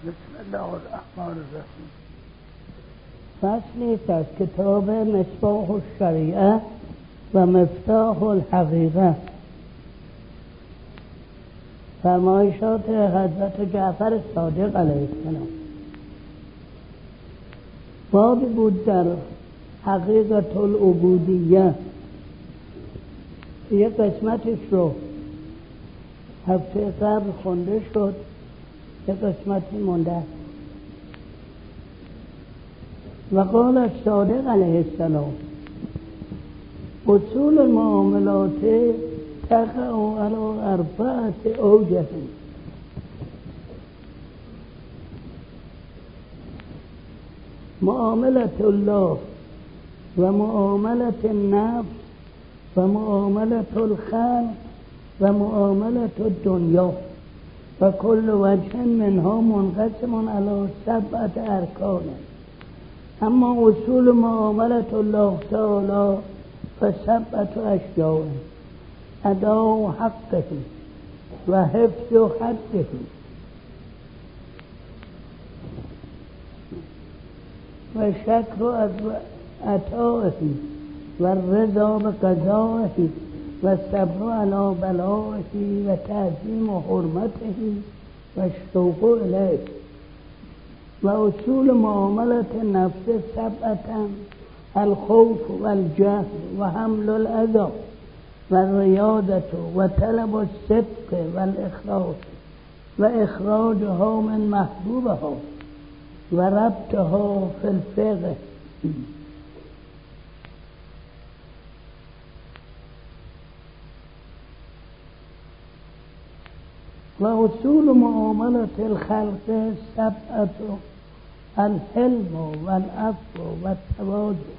بسم الله الرحمن الرحیم. فصلی است از کتاب مصباح الشریعه و مفتاح الحقیقه. فرمایشات حضرت جعفر صادق علیه السلام. بابی بود در حقیقت العبودیه. یه قسمتش رو هفته قبل خونده شد. یه قسمتی مونده و قال الصادق علیه السلام اصول المعاملات تقع على اربعه اوجه. معاملة الله ومعاملة النفس ومعاملة الخلق ومعاملة الدنيا وكل وجه منها منقسم على سبعة أركان أما أصول معاملة الله تعالى فسبعة أشياء أداء حقه وحفظ حده. وشكر عطائه والرضا بقضائه والصبر على بلائه وتعظيم حرمته والشوق إليه وأصول معاملة النفس سبعة الخوف والجهل وحمل الأذى والرياضة وطلب الصدق والإخلاص وإخراجها من محبوبها وربطها في الفقه. وأصول معاملة الخلق سبعة الحلم والعفو والتواضع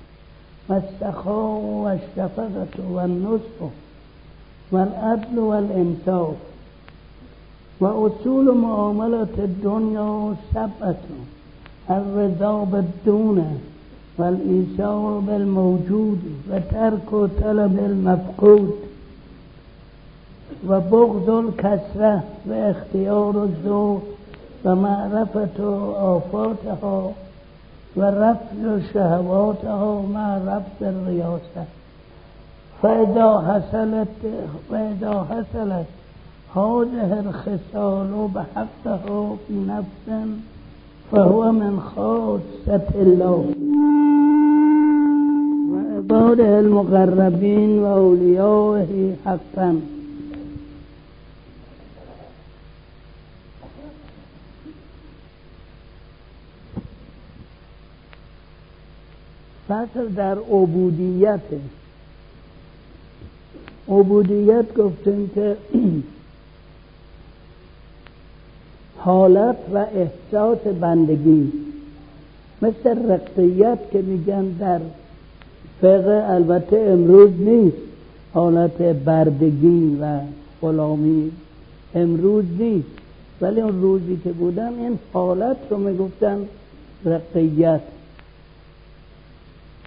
والسخاء والشفقة والنصح والعدل والإنصاف وأصول معاملة الدنيا سبعة الرضا بالدون والإيثار بالموجود وترك طلب المفقود. و بغض واختيار و اختیار و زور و معرفت و آفاتها و شهواتها مع رفع ریاست. فإذا حصلت فإذا حصلت هذه الخصال بحقه في نفس فهو من خاصة الله. وعباده المقربين وأوليائه حقا. فصل در عبودیت. عبودیت گفتیم که حالت و احساس بندگی. مثل رقیت که میگن در فقه البته امروز نیست. حالت بردگی و غلامی امروز نیست. ولی اون روزی که بودن این حالت رو می‌گفتن رقیت.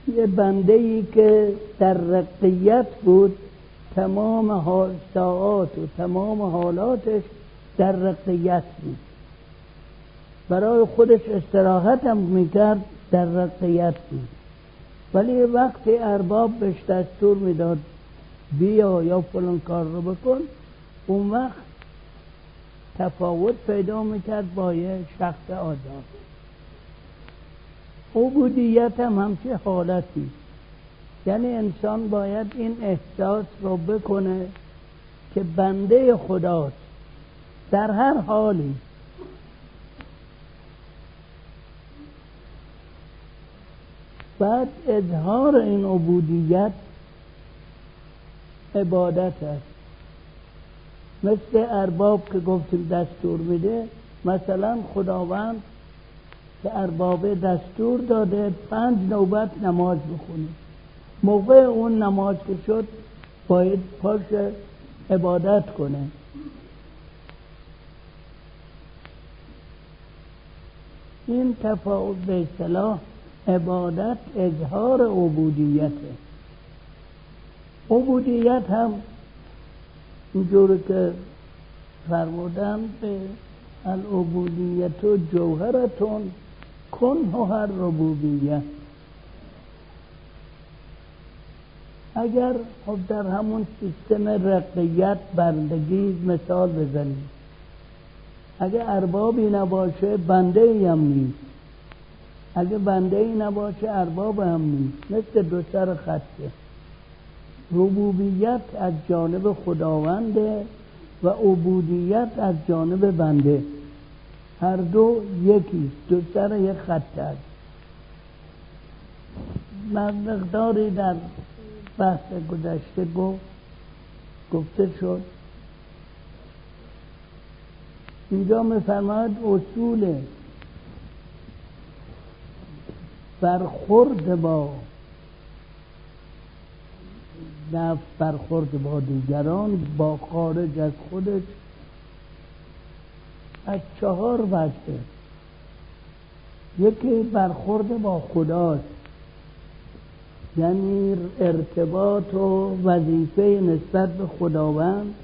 یه بنده ای که در رقیت بود تمام ساعات و تمام حالاتش در رقیت بود. برای خودش استراحت هم می‌کرد در رقیت بود. ولی وقتی ارباب بهش دستور می‌داد بیا یا فلان کار رو بکن. اون وقت تفاوت پیدا می‌کرد با یه شخص آزاد. عبودیت هم همچه حالتی؟ یعنی انسان باید این احساس رو بکنه که بنده خداست. در هر حالی. بعد اظهار این عبودیت عبادت است. مثل ارباب که گفتیم دستور میده مثلا خداوند که ارباب دستور داده پنج نوبت نماز بخونه. موقع اون نماز که شد باید پاش عبادت کنه. این تفاوت به اصطلاح عبادت اظهار عبودیته عبودیت هم اینجور که فرمودن به العبودیت و جوهرتون کن هر ربوبیه اگر خب در همون سیستم رقیت بندگی مثال بزنید اگه اربابی نباشه بنده ای هم نیست. اگه بنده ای نباشه ارباب هم نیست. مثل دو سر خطه ربوبیت از جانب خداونده و عبودیت از بنده بنده. هر دو یکی دو سر یک خط است. مقداری در بحث گذشته گفت گفته شد. اینجا میفرماید اصول برخورد با نفس برخورد با دیگران با خارج از خودش از چهار وجه یکی برخورد با خداست. یعنی ارتباط و وظیفه نسبت به خداوند.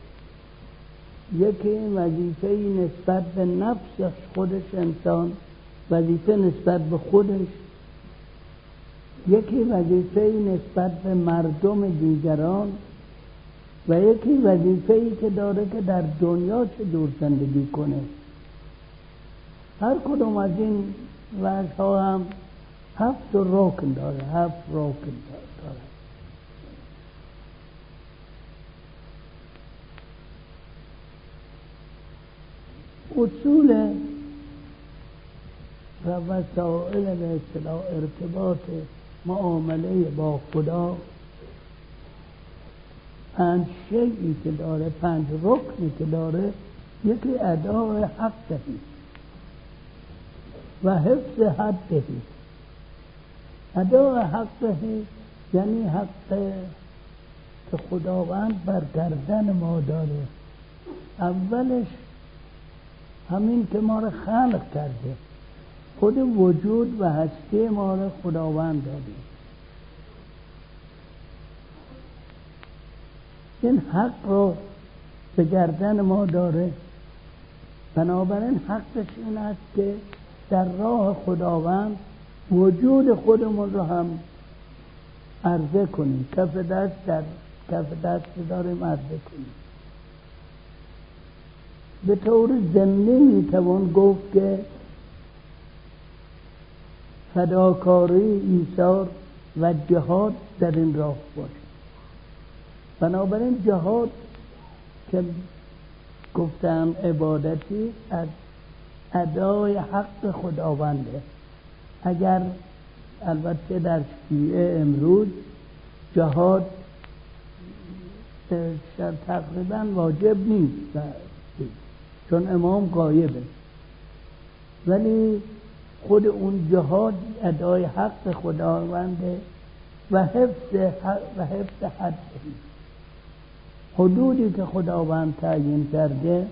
یکی وظیفه نسبت به نفس خودش انسان وظیفه نسبت به خودش. یکی وظیفه نسبت به مردم دیگران و یکی وظیفه ای که داره که در دنیا چه دور زندگی کنه. هر کدوم از این وجه هم هفت رکن داره هفت رکن داره. اصول و وسائل به اصطلاح ارتباط معامله با خدا پنج شیعی که داره پنج رکنی که داره یکی ادای حق دهید و حفظ حد دهید ادای حق دهید یعنی حق که خداوند بر گردن ما داره. اولش همین که ما رو خلق کرده. خود وجود و هستی ما رو خداوند داده. این حق رو به گردن ما داره. بنابراین حقش این است که در راه خداوند وجود خودمون رو هم عرضه کنیم. کف دست در کف دست داریم عرضه کنیم. به طور زمینی می‌توان گفت که فداکاری ایثار و جهاد در این راه باشه. بنابراین جهاد که گفتم عبادتی از ادای حق خداونده. اگر البته در شیعه امروز جهاد تقریبا واجب نیست چون امام قایبه ولی خود اون جهاد ادای حق خداونده و حفظ و حفظ حد حدودی که خداوند تعیین کرده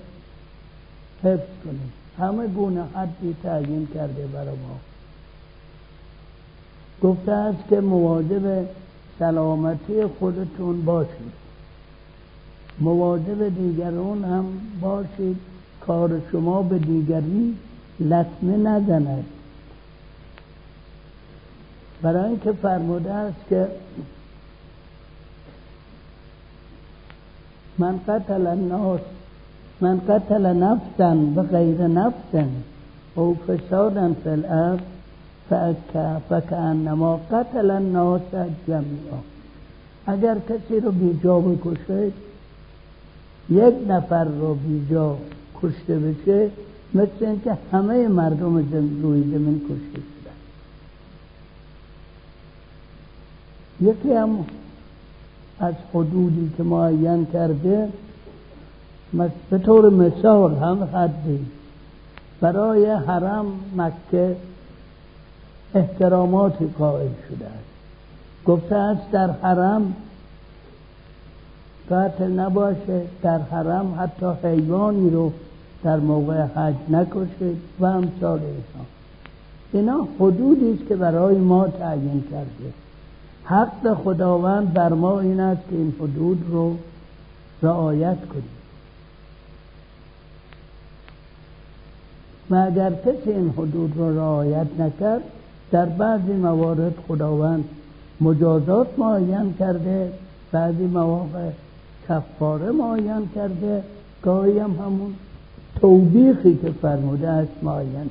حفظ کنید همه گونه حدی تعیین کرده برای ما. گفته است که مواظب سلامتی خودتون باشید. مواظب دیگران هم باشید. کار شما به دیگری لطمه نزند. برای اینکه فرموده است که من قتل الناس من قتل نفسا غیر نفس او فسادا فی الارض فکانما قتل الناس جمعا اگر کسی رو بیجا بکشه یک نفر رو بیجا کشته بشه مثل اینکه همه مردم روی زمین کشته شدن. یکی هم از حدودی که معین کرده به طور مثال هم حدی. برای حرم مکه احتراماتی قائل شده است. گفته است در حرم قتل نباشه در حرم حتی حیوانی رو در موقع حج نکشید و امثال اینا. اینا حدودی است که برای ما تعیین کرده. حق خداوند بر ما این است که این حدود رو رعایت کنیم. و اگر کسی این حدود را رعایت نکرد در بعضی موارد خداوند مجازات معین کرده بعضی مواقع کفاره معین کرده گاهی هم همون توبیخی که فرموده است معین.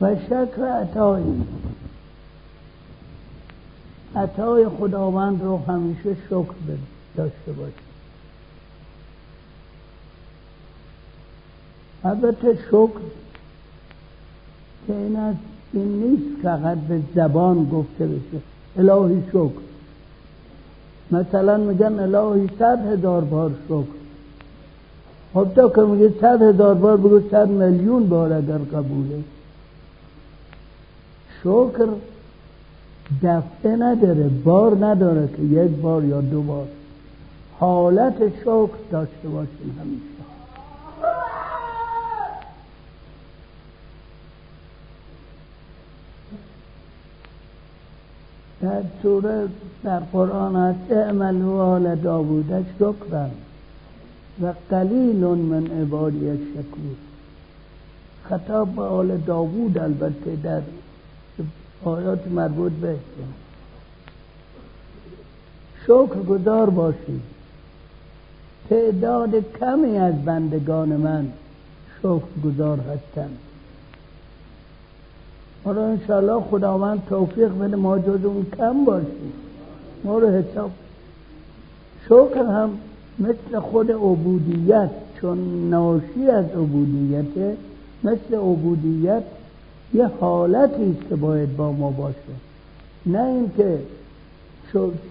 و شکر عطایی. عطای خداوند رو همیشه شکر داشته باشید البته شکر که این از این نیست فقط به زبان گفته بشه. الهی شکر. مثلا میگن الهی صد هزار بار شکر. خب تا که میگه صد هزار بار بگو صد میلیون بار اگر قبوله. شکر دفعه نداره بار نداره که یک بار یا دو بار. حالت شکر داشته باشیم همیشه. در سوره در قرآن هست اعملوا آل داوود شکرا و قلیل من عبادی شکور خطاب به آل داوود البته در آیات مربوط به شکر گذار باشید. تعداد کمی از بندگان من شکر گذار هستند. حالا انشاءالله خداوند توفیق بده ما جز اون کم باشیم. ما رو حساب شکر هم مثل خود عبودیت چون ناشی از عبودیت مثل عبودیت یه حالتی است که باید با ما باشه. نه اینکه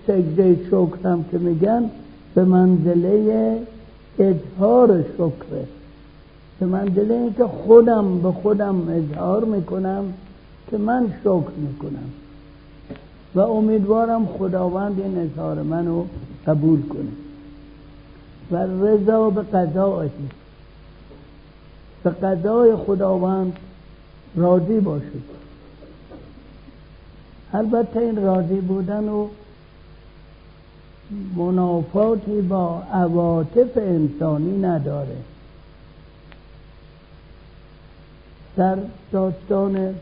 سجده شکر هم که میگن به منزله اظهار شکره. به منزله اینکه خودم به خودم اظهار می‌کنم. که من شکر می‌کنم. و امیدوارم خداوند این اظهار منو قبول کنه. و رضا به قضایه به قضای خداوند راضی باشید البته این راضی بودن و منافاتی با عواطف انسانی نداره. در داستان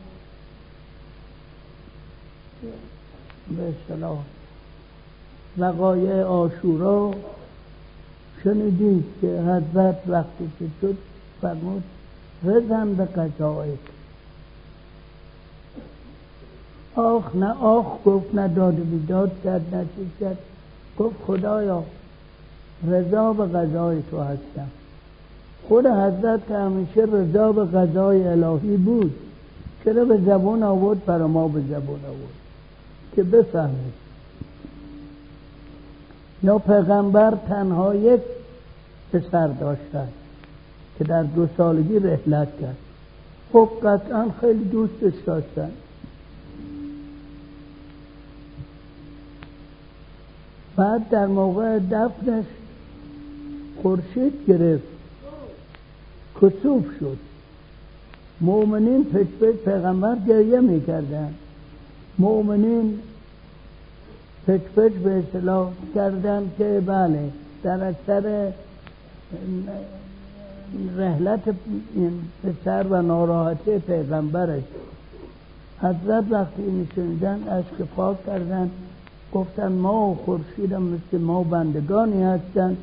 به اصطلاح. وقایع آشورا شنیدید که حضرت وقتی که شد فرمود رزن به قضایت آخ نه آخ گفت نه داد بیداد کرد نه چیز کرد. گفت خدایا رضا به قضای تو هستم. خود حضرت که همیشه رضا به قضای الهی بود چرا به زبون آورد؟ برای ما به زبون آورد. که بفهمید. یا پیغمبر تنها یک پسر داشتن که در دو سالگی رحلت کرد. خب قطعا خیلی دوستش داشتن. بعد در موقع دفنش خورشید گرفت. کسوف شد. مؤمنین پچ پیغمبر گریه می‌کردن. مؤمنین پچ به اصلاح کردن که بله در اکثر رحلت پسر و ناراحتی پیغمبرش. حضرت وقتی این شنیدن اشک پاک کردن گفتن ما و خورشیدم مثل ما بندگانی هستند.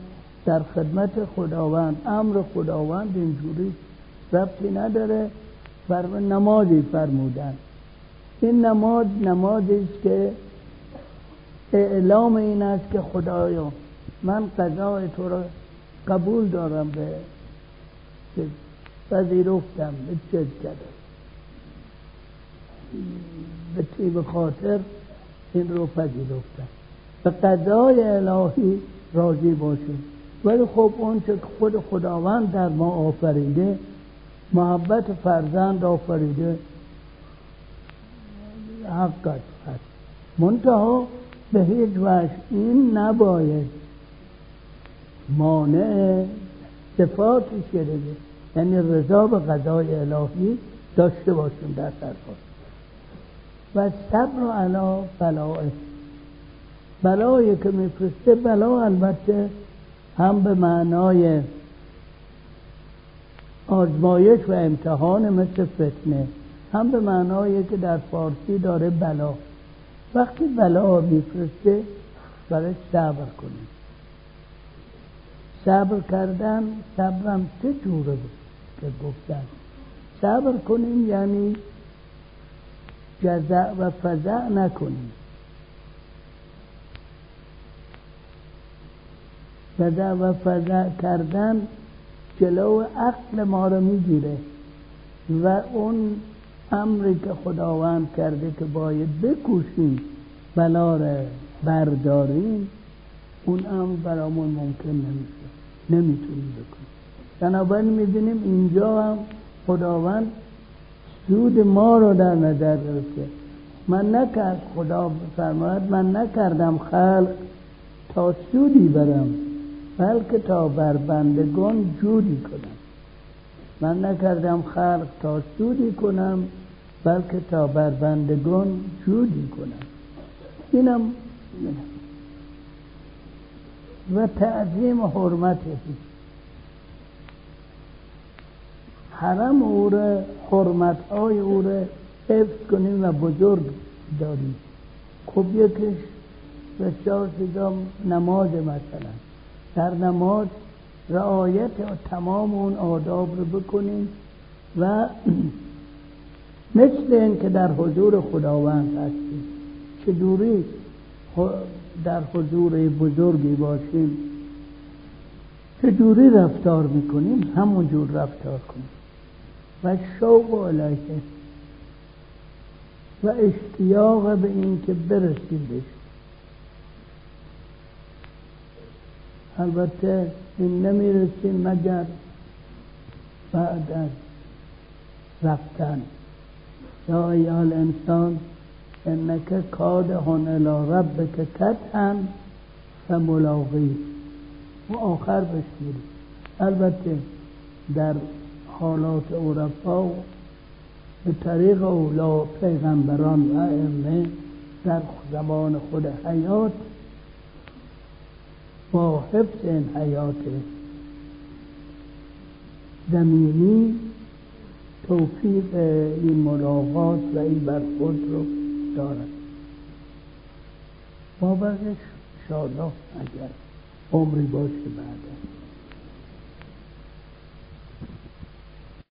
در خدمت خداوند امر خداوند اینجوری ربطی نداره. بر نمازی فرمودن. این نماز نمازی است که اعلام این است که خدایا من قضای تو را قبول دارم به پذیرفتم چیز کردم. به طیب خاطر این رو پذیرفتم. به قضای الهی راضی باشیم. ولی خب اون که خود خداوند در ما آفریده محبت فرزند آفریده حقت هست منتها به هیچ وجه این نباید مانع صفاتی شده یعنی رضا به قضای الهی داشته باشیم در سرکار. و صبر علا بلای بلایی که میفرسته بلا البته هم به معنای آزمایش و امتحان مثل فتنه. هم به معنایی که در فارسی داره بلا. وقتی بلا میفرسته برای صبر کنیم. صبر کردن صبرم سه جوره بود که گفتن؟ صبر کنیم یعنی جزع و فضع نکنیم. جزع و فضع کردن جلو عقل ما رو می‌گیره و اون امری که خداوند کرده که باید بکوشیم بلا رو برداریم اون امر برامون ممکن نمیشه. نمی‌تونیم بکنیم. بنابراین می‌بینیم اینجا هم خداوند سود ما رو در نظر گرفته. من نکرد خدا فرماید من نکردم خلق تا سودی برم بلکه تا بر بندگان جودی کنم. من نکردم خلق تا سودی کنم بلکه تا بر بندگان جودی کنم اینم. و تعظیم حرمته حرم او را حرمت های او را حفظ کنیم و بزرگ داریم. خب یکش بسیار چیزا نماز مثلا. در نماز رعایت تمام اون آداب رو بکنیم و مثل این که در حضور خداوند هستیم. چجوری در حضور بزرگی باشیم. چجوری رفتار می‌کنیم همون جور رفتار کنیم. و شوق علیه. و اشتیاق به این که برسیم بهش. البته این نمی‌رسیم مگر بعد از رفتن. یا ایال انسان انک کادهن الى ربک کتن فملاقی. و آخر بشمیری البته در حالات و به طریق اولا پیغمبران و ائمه در زمان خود حیات با حفظ این حیات زمینی توفیق این ملاقات و این برخورد رو دارد. با بقیش شادا اگر عمری باشه بعد